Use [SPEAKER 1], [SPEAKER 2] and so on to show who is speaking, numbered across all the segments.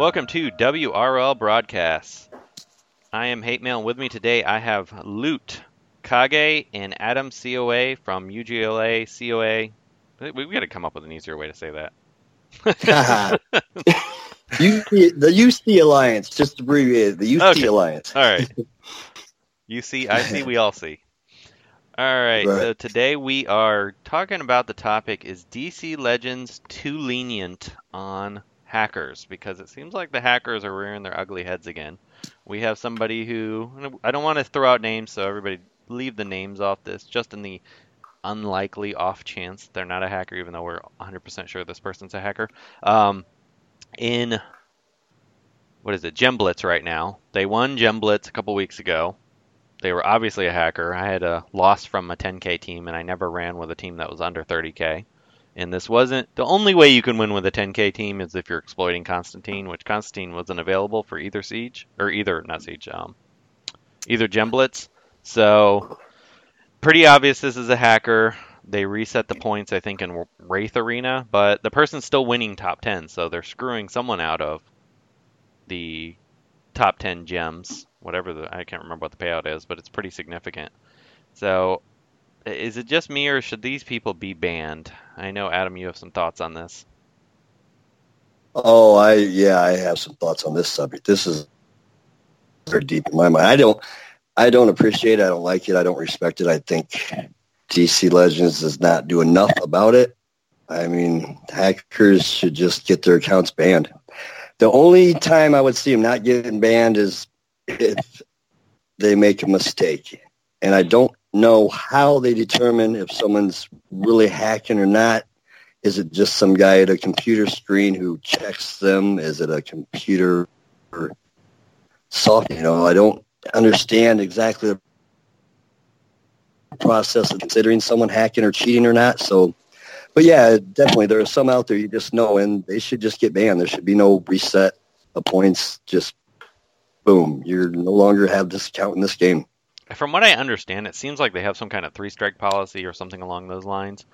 [SPEAKER 1] Welcome to WROL Broadcasts. I am Hate Mail, and with me today I have Loot, Kage, and Adam COA from UGLA COA. We, we got to come up with an easier way to say that.
[SPEAKER 2] UC, the UC Alliance, just to abbreviate it, the UC
[SPEAKER 1] Okay.
[SPEAKER 2] Alliance.
[SPEAKER 1] All right. See, I see, we all see. All right,
[SPEAKER 2] Right.
[SPEAKER 1] so today we are talking about the topic is DC Legends too lenient on hackers? Because it seems like the hackers are rearing their ugly heads again. We have somebody who, I don't want to throw out names, so everybody leave the names off this, just in the unlikely off chance they're not a hacker, even though we're 100% sure this person's a hacker. Um, in what is it, Gemblitz right now. They won Gemblitz a couple weeks ago. They were obviously a hacker. I had a loss from a 10k team, and I never ran with a team that was under 30k. And this wasn't the only way you can win with a 10k team is if you're exploiting Constantine, which Constantine wasn't available for either siege or either not siege, um, either Gemblitz. So pretty obvious this is a hacker. They reset the points, I think, in Wraith Arena, but the person's still winning top 10, so they're screwing someone out of the top 10 gems, whatever the I can't remember what the payout is, but it's pretty significant. So, is it just me or should these people be banned? I know Adam, you have some thoughts on this.
[SPEAKER 2] Oh, I yeah, I have some thoughts on this subject. This is very deep in my mind. I don't, I don't appreciate. it. I don't like it. I don't respect it. I think DC Legends does not do enough about it. I mean, hackers should just get their accounts banned. The only time I would see them not getting banned is if they make a mistake, and I don't know how they determine if someone's really hacking or not. Is it just some guy at a computer screen who checks them? Is it a computer or software? You know, I don't understand exactly the process of considering someone hacking or cheating or not. So, but yeah, definitely there are some out there you just know, and they should just get banned. There should be no reset of points. Just boom, you're no longer have this account in this game.
[SPEAKER 1] From what I understand, it seems like they have some kind of three strike policy or something along those lines.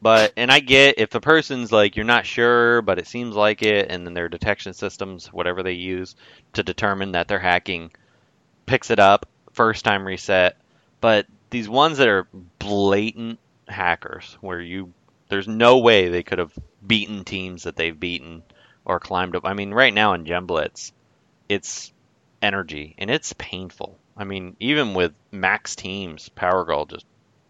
[SPEAKER 1] But and I get if the person's like you're not sure, but it seems like it, and then their detection systems, whatever they use to determine that they're hacking, picks it up first time reset. But these ones that are blatant hackers, where you there's no way they could have beaten teams that they've beaten or climbed up. I mean, right now in Gemblitz, it's energy and it's painful. I mean, even with max teams, Power Girl just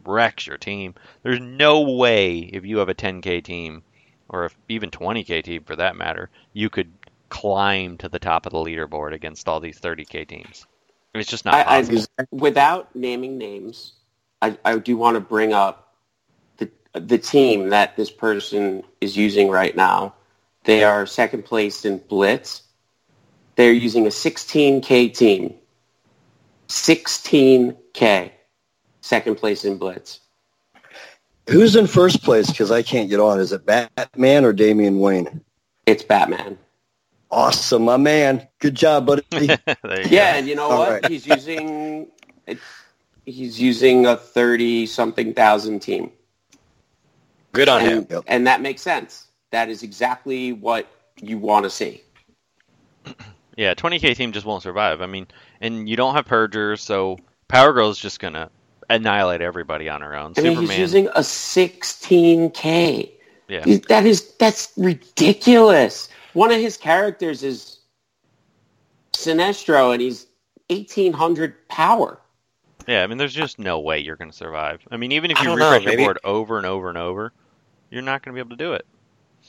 [SPEAKER 1] wrecks your team. There's no way if you have a 10k team or if even 20k team for that matter, you could climb to the top of the leaderboard against all these 30k teams. It's just not
[SPEAKER 3] I,
[SPEAKER 1] possible.
[SPEAKER 3] I, without naming names, I, I do want to bring up the the team that this person is using right now. They are second place in Blitz. They're using a 16K team. 16K. Second place in Blitz.
[SPEAKER 2] Who's in first place? Because I can't get on. Is it Batman or Damian Wayne?
[SPEAKER 3] It's Batman.
[SPEAKER 2] Awesome, my man. Good job, buddy.
[SPEAKER 1] there you
[SPEAKER 3] Yeah, and you know
[SPEAKER 2] All
[SPEAKER 3] what?
[SPEAKER 2] right.
[SPEAKER 3] He's using it, he's using a 30 something thousand team.
[SPEAKER 4] Good on him.
[SPEAKER 3] and,
[SPEAKER 2] Yep.
[SPEAKER 3] and that makes sense. That is exactly what you want to see.
[SPEAKER 1] Yeah, 20k team just won't survive. I mean, and you don't have purgers, so Power Girl's just gonna annihilate everybody on her own.
[SPEAKER 3] I mean,
[SPEAKER 1] Superman,
[SPEAKER 3] he's using a 16k.
[SPEAKER 1] yeah,
[SPEAKER 3] He's- That is that's ridiculous. One of his characters is Sinestro, and he's 1800 power.
[SPEAKER 1] yeah. I mean, there's just no way you're gonna survive. I mean, even if you
[SPEAKER 4] don't know,
[SPEAKER 1] refresh your board over and over and over, you're not gonna be able to do it.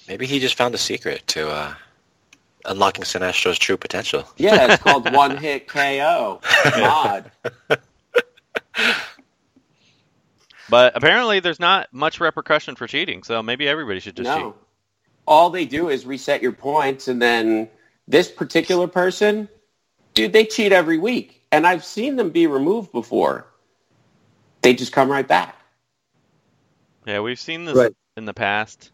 [SPEAKER 4] Maybe he just found a secret to uh, unlocking Sinestro's true potential.
[SPEAKER 3] Yeah, it's called one hit KO mod.
[SPEAKER 1] But apparently, there's not much repercussion for cheating, so maybe everybody should just
[SPEAKER 3] no. All they do is reset your points, and then this particular person, dude, they cheat every week, and I've seen them be removed before. They just come right back.
[SPEAKER 1] Yeah, we've seen this
[SPEAKER 2] Right.
[SPEAKER 1] in the past,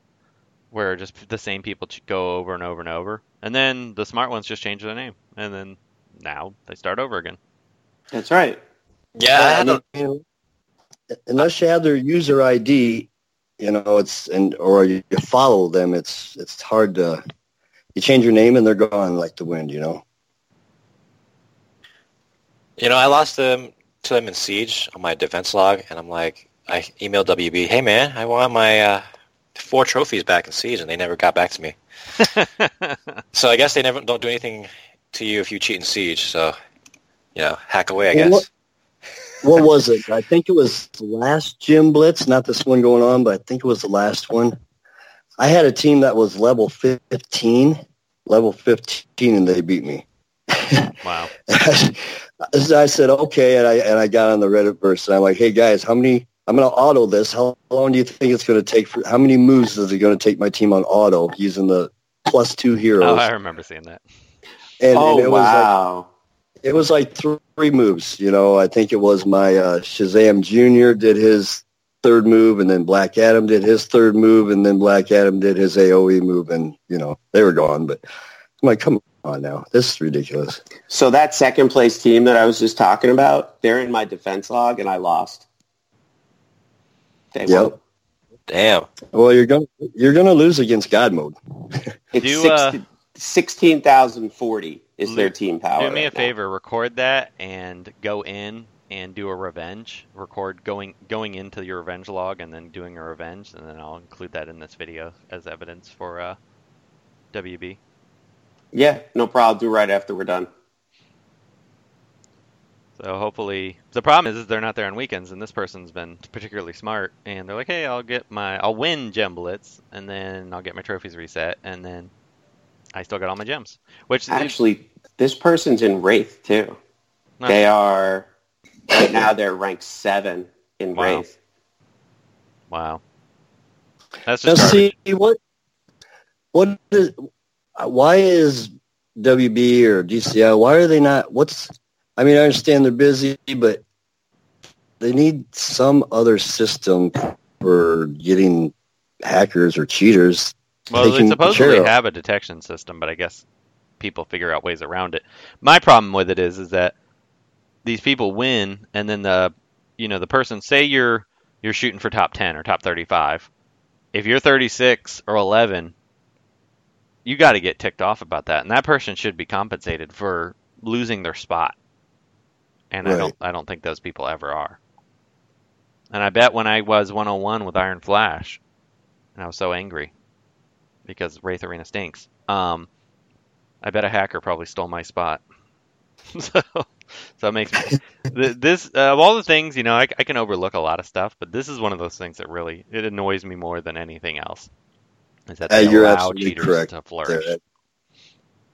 [SPEAKER 1] where just the same people ch- go over and over and over, and then the smart ones just change their name, and then now they start over again.
[SPEAKER 3] That's right.
[SPEAKER 4] Yeah, I
[SPEAKER 2] I mean,
[SPEAKER 4] a-
[SPEAKER 2] you know, unless you have their user ID, you know, it's and or you, you follow them, it's it's hard to you change your name and they're gone like the wind. You know.
[SPEAKER 4] You know, I lost them to them in Siege on my defense log, and I'm like, I emailed WB, hey man, I want my uh, four trophies back in Siege, and they never got back to me. so I guess they never don't do anything to you if you cheat in Siege. So, you know, hack away, I
[SPEAKER 2] Well,
[SPEAKER 4] guess.
[SPEAKER 2] What, what was it? I think it was the last Gem Blitz, not this one going on, but I think it was the last one. I had a team that was level 15, level 15, and they beat me.
[SPEAKER 1] Wow.
[SPEAKER 2] I said, okay, and I and I got on the Reddit verse, and I'm like, hey guys, how many? I'm going to auto this. How long do you think it's going to take? For how many moves is it going to take my team on auto using the plus two heroes?
[SPEAKER 1] Oh, I remember seeing that.
[SPEAKER 2] and,
[SPEAKER 3] oh
[SPEAKER 2] and it was like
[SPEAKER 3] wow!
[SPEAKER 2] it was like three moves. You know, I think it was my uh, Shazam Junior did his third move, and then Black Adam did his third move, and then Black Adam did his AOE move, and you know they were gone. But I'm like, come on now, this is ridiculous.
[SPEAKER 3] so that second place team that I was just talking about, they're in my defense log, and I lost. They
[SPEAKER 2] Yep.
[SPEAKER 3] won.
[SPEAKER 4] Damn.
[SPEAKER 2] Well, you're gonna you're gonna lose against God mode.
[SPEAKER 3] It's
[SPEAKER 1] Do, uh,
[SPEAKER 3] 16,040 is their team power.
[SPEAKER 1] Do me a
[SPEAKER 3] right now.
[SPEAKER 1] favor, record that and go in and do a revenge. Record going going into your revenge log and then doing a revenge, and then I'll include that in this video as evidence for uh, WB.
[SPEAKER 3] Yeah, no problem. I'll do right after we're done.
[SPEAKER 1] So hopefully, the problem is, is they're not there on weekends, and this person's been particularly smart, and they're like, hey, I'll get my, I'll win Gem Blitz, and then I'll get my trophies reset, and then I still got all my gems. Which
[SPEAKER 3] Actually, this person's in Wraith too.
[SPEAKER 1] Nice.
[SPEAKER 3] They are right now. They're ranked seven in
[SPEAKER 1] Wow.
[SPEAKER 3] Wraith.
[SPEAKER 1] wow, that's
[SPEAKER 2] Now,
[SPEAKER 1] just
[SPEAKER 2] see what what is why is WB or DCI? Why are they not? What's I mean, I understand they're busy, but they need some other system for getting hackers or cheaters.
[SPEAKER 1] Well, they
[SPEAKER 2] taken
[SPEAKER 1] supposedly have a detection system, but I guess people figure out ways around it. My problem with it is, is that these people win, and then the, you know, the person say you're you're shooting for top ten or top thirty-five. If you're thirty-six or eleven, you got to get ticked off about that, and that person should be compensated for losing their spot. And I don't, I don't think those people ever are. And I bet when I was 101 with Iron Flash, and I was so angry because Wraith Arena stinks. Um, I bet a hacker probably stole my spot. so, so it makes me this uh, of all the things you know I, I can overlook a lot of stuff, but this is one of those things that really it annoys me more than anything else. Is that
[SPEAKER 2] Uh, you're
[SPEAKER 1] allow
[SPEAKER 2] absolutely
[SPEAKER 1] cheaters
[SPEAKER 2] correct
[SPEAKER 1] to flourish?
[SPEAKER 2] There.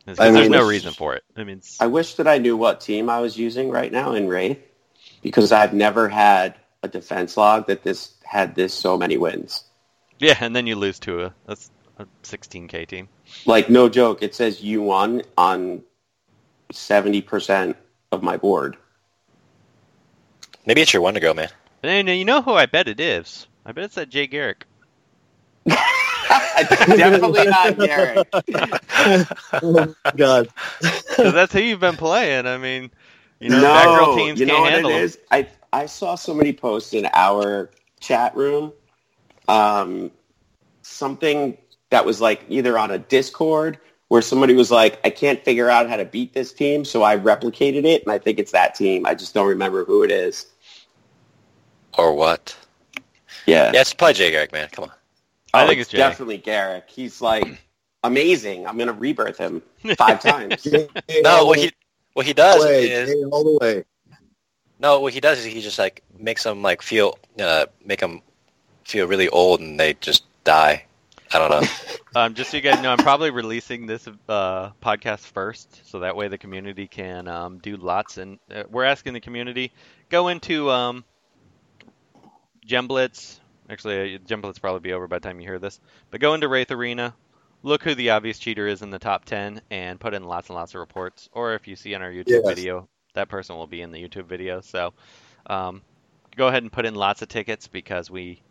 [SPEAKER 1] It's
[SPEAKER 2] I
[SPEAKER 1] 'cause there's no reason for it. I mean, it's,
[SPEAKER 3] I wish that I knew what team I was using right now in Wraith because I've never had a defense log that this had this so many wins.
[SPEAKER 1] yeah, and then you lose to a, a, a 16k team.
[SPEAKER 3] Like no joke, it says you won on seventy percent of my board.
[SPEAKER 4] Maybe it's your one to go, man.
[SPEAKER 1] And you know who I bet it is? I bet it's that Jay Garrick.
[SPEAKER 3] Definitely not Garrick.
[SPEAKER 2] oh God,
[SPEAKER 1] Because that's who you've been playing. I mean, you know,
[SPEAKER 3] no,
[SPEAKER 1] Batgirl teams
[SPEAKER 3] you know
[SPEAKER 1] can't
[SPEAKER 3] what
[SPEAKER 1] handle
[SPEAKER 3] it
[SPEAKER 1] 'em.
[SPEAKER 3] is? I I saw somebody post in our chat room, um, something that was like either on a Discord where somebody was like, I can't figure out how to beat this team, so I replicated it, and I think it's that team. I just don't remember who it is.
[SPEAKER 4] Or what?
[SPEAKER 3] Yeah,
[SPEAKER 4] Yeah, it's probably Jay Garrick, man. Come on.
[SPEAKER 1] I
[SPEAKER 3] Oh,
[SPEAKER 1] think it's Jay.
[SPEAKER 3] definitely Garrick. He's like amazing. I'm gonna rebirth him five times.
[SPEAKER 4] No, what he what he does
[SPEAKER 2] way,
[SPEAKER 4] is
[SPEAKER 2] all the way.
[SPEAKER 4] no, what he does is he just like makes them like feel uh, make them feel really old and they just die. I don't know.
[SPEAKER 1] Um, just so you guys know, I'm probably releasing this uh, podcast first, so that way the community can um, do lots. And uh, we're asking the community go into um, Gemblitz. Actually, uh, Gemblitz probably be over by the time you hear this. But go into Wraith Arena, look who the obvious cheater is in the top 10, and put in lots and lots of reports. Or if you see on our YouTube
[SPEAKER 2] Yes.
[SPEAKER 1] video, that person will be in the YouTube video. So um, go ahead and put in lots of tickets because we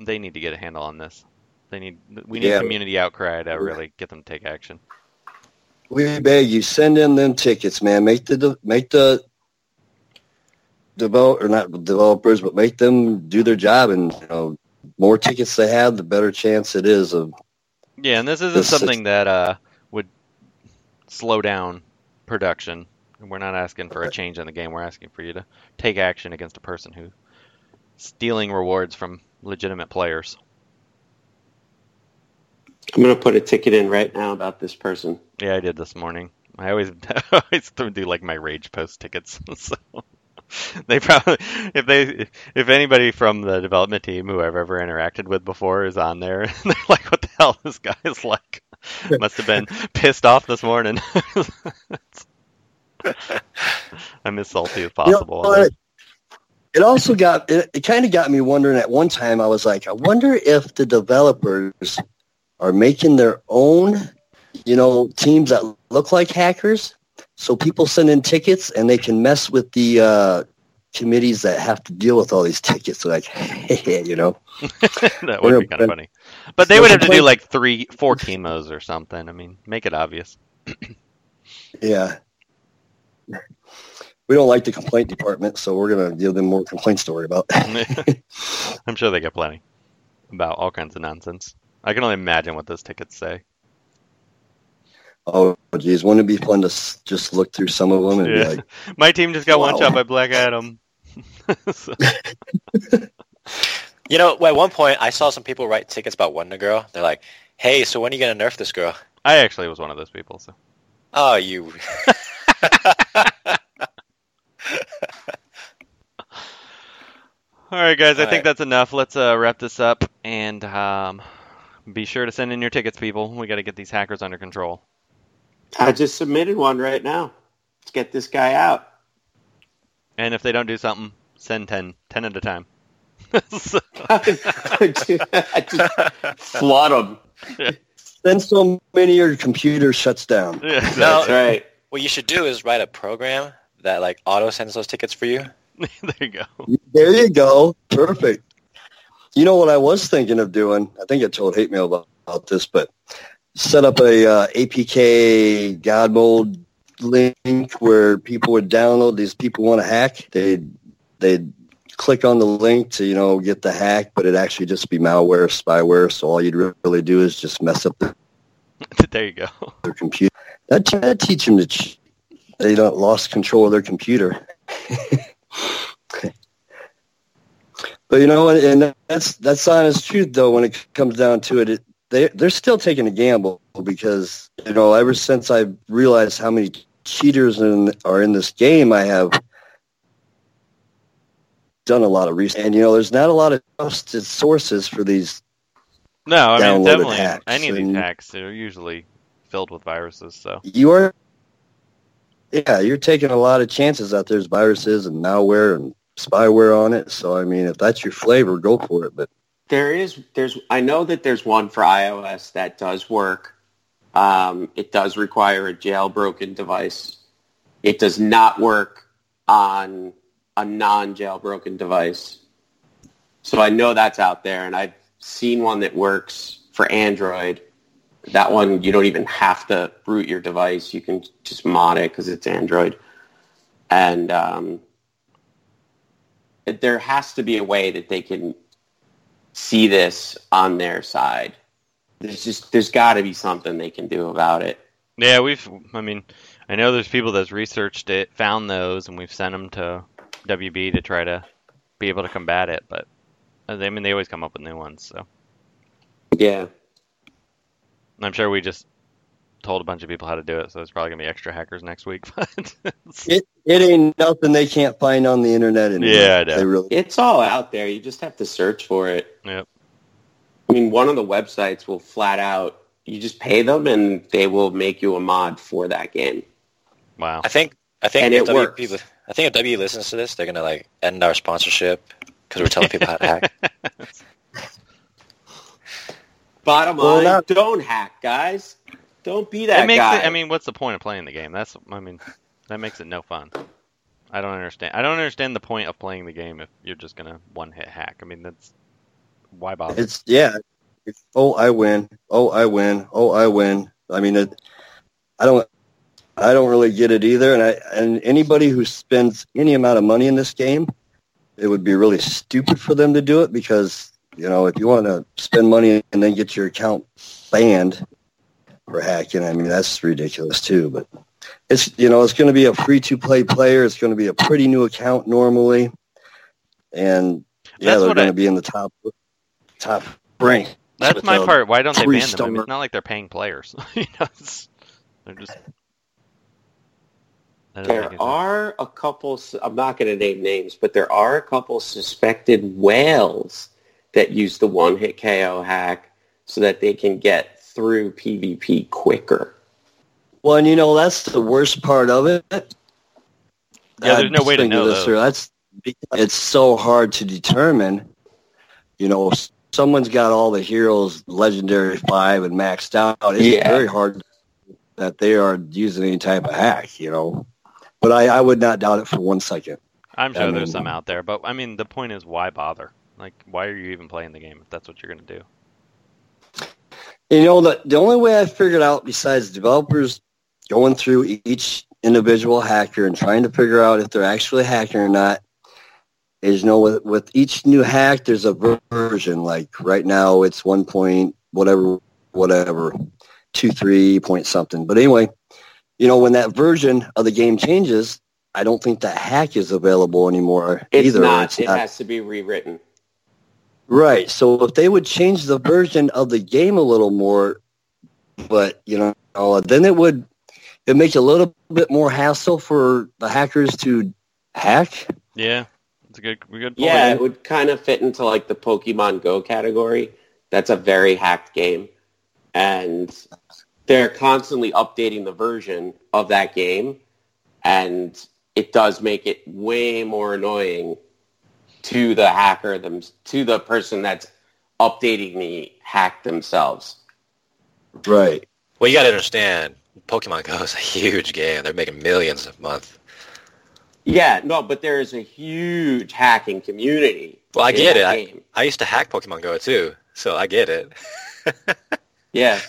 [SPEAKER 1] they need to get a handle on this. They need we need
[SPEAKER 2] Yeah.
[SPEAKER 1] community outcry to really get them to take action.
[SPEAKER 2] We beg you, send in them tickets, man. Make the make the develop or not developers, but make them do their job. And you know, more tickets they have, the better chance it is of
[SPEAKER 1] Yeah, and this isn't
[SPEAKER 2] This is-
[SPEAKER 1] something that uh, would slow down production. We're not asking for a change in the game. We're asking for you to take action against a person who's stealing rewards from legitimate players.
[SPEAKER 3] I'm gonna put a ticket in right now about this person.
[SPEAKER 1] Yeah, I did this morning. I always I always do like my rage post tickets. so they probably if they if anybody from the development team who I've ever interacted with before is on there, they're like, "What the hell this guy is like?" Must have been pissed off this morning. I'm as salty as
[SPEAKER 2] You know
[SPEAKER 1] possible.
[SPEAKER 2] It also got it, it kind of got me wondering. At one time, I was like, I wonder if the developers are making their own, you know, teams that look like hackers. So people send in tickets, and they can mess with the uh, committees that have to deal with all these tickets. Like, you know,
[SPEAKER 1] that would be kind of funny. But they would have to do like three, four chemos or something. I mean, make it obvious.
[SPEAKER 2] yeah. We don't like the complaint department, so we're gonna give them more complaints to worry about.
[SPEAKER 1] I'm sure they get plenty about all kinds of nonsense. I can only imagine what those tickets say.
[SPEAKER 2] Oh, geez, wouldn't it be fun to just look through some of them and
[SPEAKER 1] Yeah.
[SPEAKER 2] be like,
[SPEAKER 1] My team just got one shot by Black Adam.
[SPEAKER 4] You know, at one point I saw some people write tickets about Wonder Girl. They're like, "Hey, so when are you gonna nerf this girl?"
[SPEAKER 1] I actually was one of those people. So
[SPEAKER 4] Oh, you.
[SPEAKER 1] all right, guys, I
[SPEAKER 4] All
[SPEAKER 1] think
[SPEAKER 4] right.
[SPEAKER 1] that's enough. Let's uh, wrap this up and um, be sure to send in your tickets, people. We got to get these hackers under control.
[SPEAKER 3] I just submitted one right now. Let's get this guy out.
[SPEAKER 1] And if they don't do something, send 10, 10 at a time. So-
[SPEAKER 3] I just flood him.
[SPEAKER 2] then so many your computer shuts down.
[SPEAKER 1] yeah,
[SPEAKER 3] That's right.
[SPEAKER 4] What you should do is write a program that like auto sends those tickets for you.
[SPEAKER 1] there you go.
[SPEAKER 2] There you go. Perfect. You know what I was thinking of doing? I think I told Hate Mail about, about this, but set up a uh, APK God mode link where people would download. These people want to hack. They they'd click on the link to you know get the hack, but it'd actually just be malware, spyware. So all you'd really do is just mess up their,
[SPEAKER 1] there you go.
[SPEAKER 2] their computer. That that teach them to cheat. They don't lost control of their computer. But you know, and and that's that's honest truth though. When it comes down to it, it they they're still taking a gamble because you know ever since I realized how many cheaters in, are in this game, I have done a lot of research. And you know, there's not a lot of trusted sources for these.
[SPEAKER 1] No, I mean definitely
[SPEAKER 2] hacks
[SPEAKER 1] any of these
[SPEAKER 2] and-
[SPEAKER 1] hacks they're usually filled with viruses. So
[SPEAKER 2] You are, yeah, you're taking a lot of chances that there's viruses and malware and spyware on it. So I mean, if that's your flavor, go for it. But
[SPEAKER 3] There is, there's, I know that there's one for iOS that does work. Um, it does require a jailbroken device. It does not work on a non-jailbroken device. So I know that's out there, and I've seen one that works for Android. That one, you don't even have to root your device. You can just mod it because it's Android. And um, there has to be a way that they can see this on their side. There's just there's got to be something they can do about it.
[SPEAKER 1] yeah, we've. I mean, I know there's people that's researched it, found those, and we've sent them to WB to try to be able to combat it. But uh, I mean, they always come up with new ones. So
[SPEAKER 3] Yeah.
[SPEAKER 1] I'm sure we just told a bunch of people how to do it. So there's probably gonna be extra hackers next week. But
[SPEAKER 2] it it ain't nothing they can't find on the internet. Anymore.
[SPEAKER 1] Yeah, I know.
[SPEAKER 2] they really.
[SPEAKER 3] It's all out there. You just have to search for it.
[SPEAKER 1] Yep.
[SPEAKER 3] I mean, one of the websites will flat out you just pay them and they will make you a mod for that game.
[SPEAKER 1] wow.
[SPEAKER 4] I think I think
[SPEAKER 3] And
[SPEAKER 4] if
[SPEAKER 3] it
[SPEAKER 4] W
[SPEAKER 3] works.
[SPEAKER 4] people, I think if W listens to this, they're gonna like end our sponsorship because we're telling people how to hack.
[SPEAKER 3] Bottom
[SPEAKER 2] Well,
[SPEAKER 3] line,
[SPEAKER 2] not-
[SPEAKER 3] don't hack, guys. Don't be that
[SPEAKER 1] it makes
[SPEAKER 3] guy.
[SPEAKER 1] it. I mean, what's the point of playing the game? That's. I mean, that makes it no fun. I don't understand. I don't understand the point of playing the game if you're just gonna one hit hack. I mean, that's why bother?
[SPEAKER 2] It's yeah. It's, oh, I win. Oh, I win. Oh, I win. I mean, it, I don't. I don't really get it either. And I and anybody who spends any amount of money in this game, it would be really stupid for them to do it because You know, if you want to spend money and then get your account banned for hacking, I mean that's ridiculous too. But it's you know it's going to be a free to play player. It's going to be a pretty new account normally, and yeah,
[SPEAKER 1] That's
[SPEAKER 2] they're going
[SPEAKER 1] I-
[SPEAKER 2] to be in the top top rank.
[SPEAKER 1] That's my
[SPEAKER 2] a
[SPEAKER 1] part. Why don't they ban them? I mean, it's not like they're paying players. you know, they're just. That doesn't make
[SPEAKER 3] There are a couple, I'm not going to name names, but there are a couple suspected whales that use the one-hit KO hack so that they can get through PvP quicker.
[SPEAKER 2] Well, and you know that's the worst part of it.
[SPEAKER 1] Yeah, there's no
[SPEAKER 2] just
[SPEAKER 1] way to know
[SPEAKER 2] this
[SPEAKER 1] those.
[SPEAKER 2] That's it's so hard to determine. You know, s- someone's got all the heroes legendary five and maxed out. It's
[SPEAKER 3] Yeah.
[SPEAKER 2] very hard that they are using any type of hack. You know, but I, I would not doubt it for one second.
[SPEAKER 1] I'm sure
[SPEAKER 2] I
[SPEAKER 1] there's some out there, but I mean, the point is, why bother? Like, why are you even playing the game if that's what you're gonna do?
[SPEAKER 2] You know, the the only way I figured out besides developers going through each individual hacker and trying to figure out if they're actually hacking or not is you know with with each new hack there's a version like right now it's one point whatever whatever two three point something but anyway you know when that version of the game changes i don't think that hack is available anymore
[SPEAKER 3] It's
[SPEAKER 2] either
[SPEAKER 3] not.
[SPEAKER 2] It's
[SPEAKER 3] it
[SPEAKER 2] not-
[SPEAKER 3] has to be rewritten.
[SPEAKER 2] Right. So if they would change the version of the game a little more, but you know, then it would it make it a little bit more hassle for the hackers to hack.
[SPEAKER 1] Yeah, it's a good, a good point.
[SPEAKER 3] Yeah, it would kind of fit into like the Pokemon Go category. That's a very hacked game. And they're constantly updating the version of that game. And it does make it way more annoying to the hacker, them, to the person that's updating the hack themselves.
[SPEAKER 2] Right.
[SPEAKER 4] Well, you got to understand, Pokemon Go is a huge game. They're making millions a month.
[SPEAKER 3] Yeah, no, but there is a huge hacking community.
[SPEAKER 4] Well, I get it. I. I used to hack Pokemon Go too, so I get it.
[SPEAKER 3] Yeah.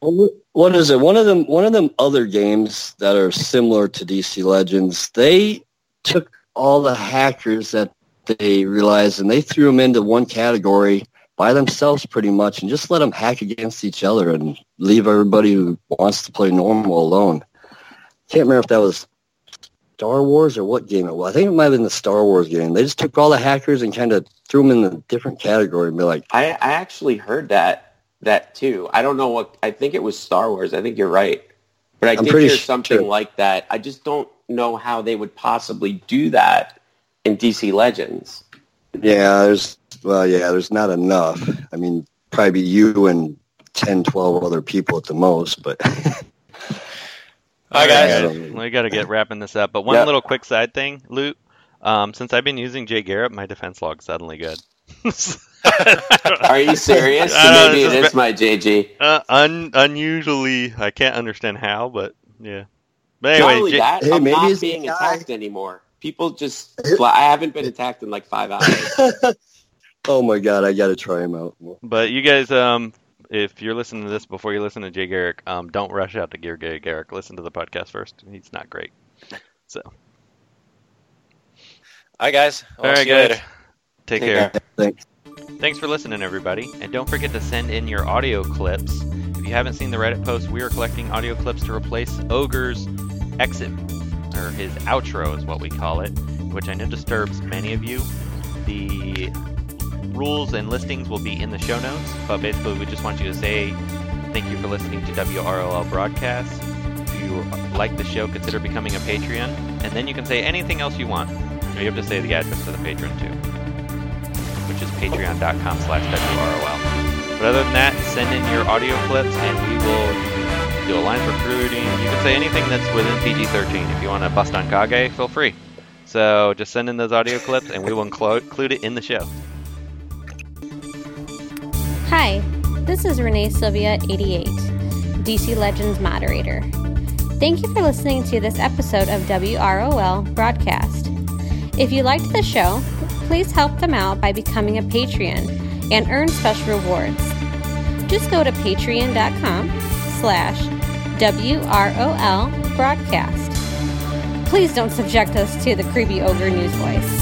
[SPEAKER 2] Well, What is it? One of them. One of them other games that are similar to DC Legends. They took all the hackers that they realized and they threw them into one category by themselves, pretty much, and just let them hack against each other and leave everybody who wants to play normal alone. Can't remember if that was Star Wars or what game it was. I think it might have been the Star Wars game. They just took all the hackers and kind of threw them in a different category and be like,
[SPEAKER 3] I, I actually heard that that too. I don't know what I think it was Star Wars. I think you're right, but I
[SPEAKER 2] I'm
[SPEAKER 3] did hear
[SPEAKER 2] sure-
[SPEAKER 3] something like that. I just don't know how they would possibly do that in DC Legends.
[SPEAKER 2] Yeah, there's well, yeah, there's not enough. I mean, probably you and 10, 12 other people at the most, but
[SPEAKER 4] Hi,
[SPEAKER 1] All
[SPEAKER 4] guys.
[SPEAKER 1] We got to get wrapping this up. But one
[SPEAKER 3] Yep.
[SPEAKER 1] little quick side thing, Loot. Um, since I've been using Jay Garrick, my defense log's suddenly good.
[SPEAKER 3] Are you serious?
[SPEAKER 1] I know,
[SPEAKER 3] Maybe it
[SPEAKER 1] is
[SPEAKER 3] is my JG.
[SPEAKER 1] uh, un- unusually, I can't understand how, but yeah. But anyway,
[SPEAKER 3] Not only
[SPEAKER 1] Jay-
[SPEAKER 3] that,
[SPEAKER 2] Hey,
[SPEAKER 3] I'm
[SPEAKER 2] maybe
[SPEAKER 3] not
[SPEAKER 2] it's
[SPEAKER 3] being attacked anymore. People just, well, I haven't been attacked in like five hours.
[SPEAKER 2] oh my god, I got to try him out.
[SPEAKER 1] But you guys, um, if you're listening to this before you listen to Jay Garrick, um, don't rush out to Gear Jay Garrick. Listen to the podcast first. He's not great. So,
[SPEAKER 4] Hi, guys. I'll
[SPEAKER 1] all right,
[SPEAKER 4] see you
[SPEAKER 1] guys,
[SPEAKER 4] later.
[SPEAKER 1] take
[SPEAKER 3] Take
[SPEAKER 1] care.
[SPEAKER 3] care.
[SPEAKER 2] Thanks.
[SPEAKER 1] Thanks for listening, everybody. And don't forget to send in your audio clips. If you haven't seen the Reddit post, we are collecting audio clips to replace Ogre's exit, or his outro is what we call it, which I know disturbs many of you. The rules and listings will be in the show notes, but basically, we just want you to say thank you for listening to WROL Broadcast. If you like the show, consider becoming a Patreon, and then you can say anything else you want. You have to say the address to the patron, too which is patreon.com slash WROL. But other than that, send in your audio clips and we will do a line for recruiting. You can say anything that's within PG-13. If you want to bust on Kage, feel free. So just send in those audio clips and we will include it in the show.
[SPEAKER 5] Hi, this is Renee Sylvia 88, DC Legends moderator. Thank you for listening to this episode of WROL broadcast. If you liked the show, please help them out by becoming a Patreon and earn special rewards. Just go to patreon.com slash WROL broadcast. Please don't subject us to the creepy ogre news voice.